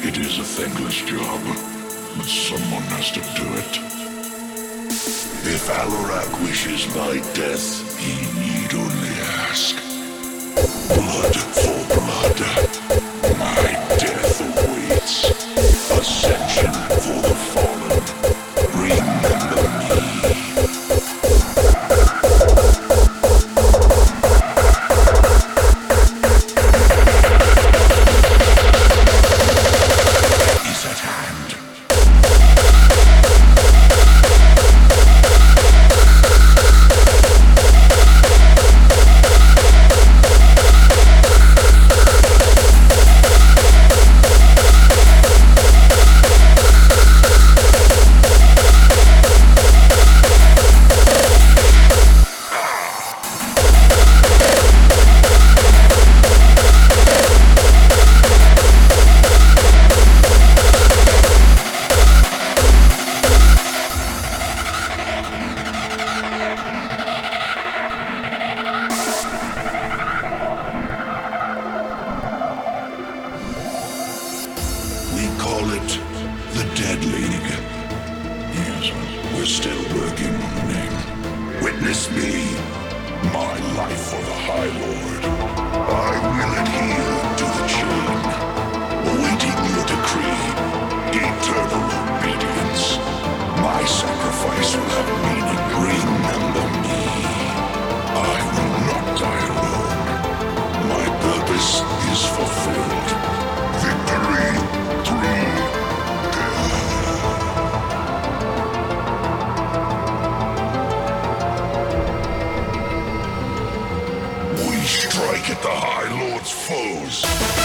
It is a thankless job, but someone has to do it. If Alarak wishes my death, he need only ask. Blood Yes, we're still working on the name. Witness me, my life for the High Lord. The High Lord's foes.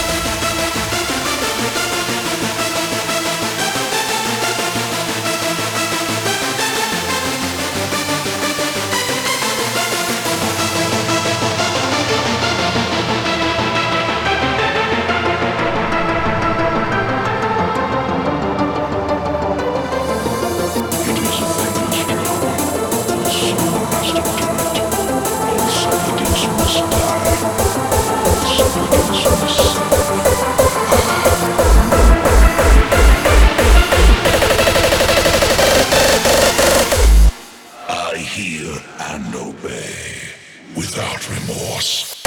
And obey without remorse.